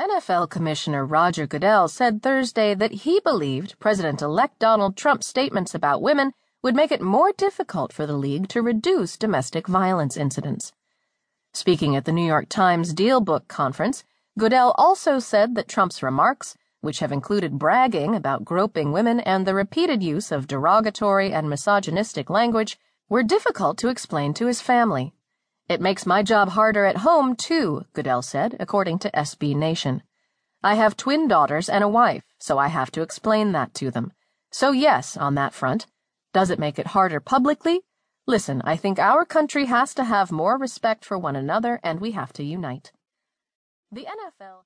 NFL Commissioner Roger Goodell said Thursday that he believed President elect Donald Trump's statements about women would make it more difficult for the league to reduce domestic violence incidents. Speaking at the New York Times DealBook conference, Goodell also said that Trump's remarks, which have included bragging about groping women and the repeated use of derogatory and misogynistic language, were difficult to explain to his family. It makes my job harder at home, too, Goodell said, according to SB Nation. I have twin daughters and a wife, so I have to explain that to them. So, yes, on that front. Does it make it harder publicly? Listen, I think our country has to have more respect for one another, and we have to unite. The NFL.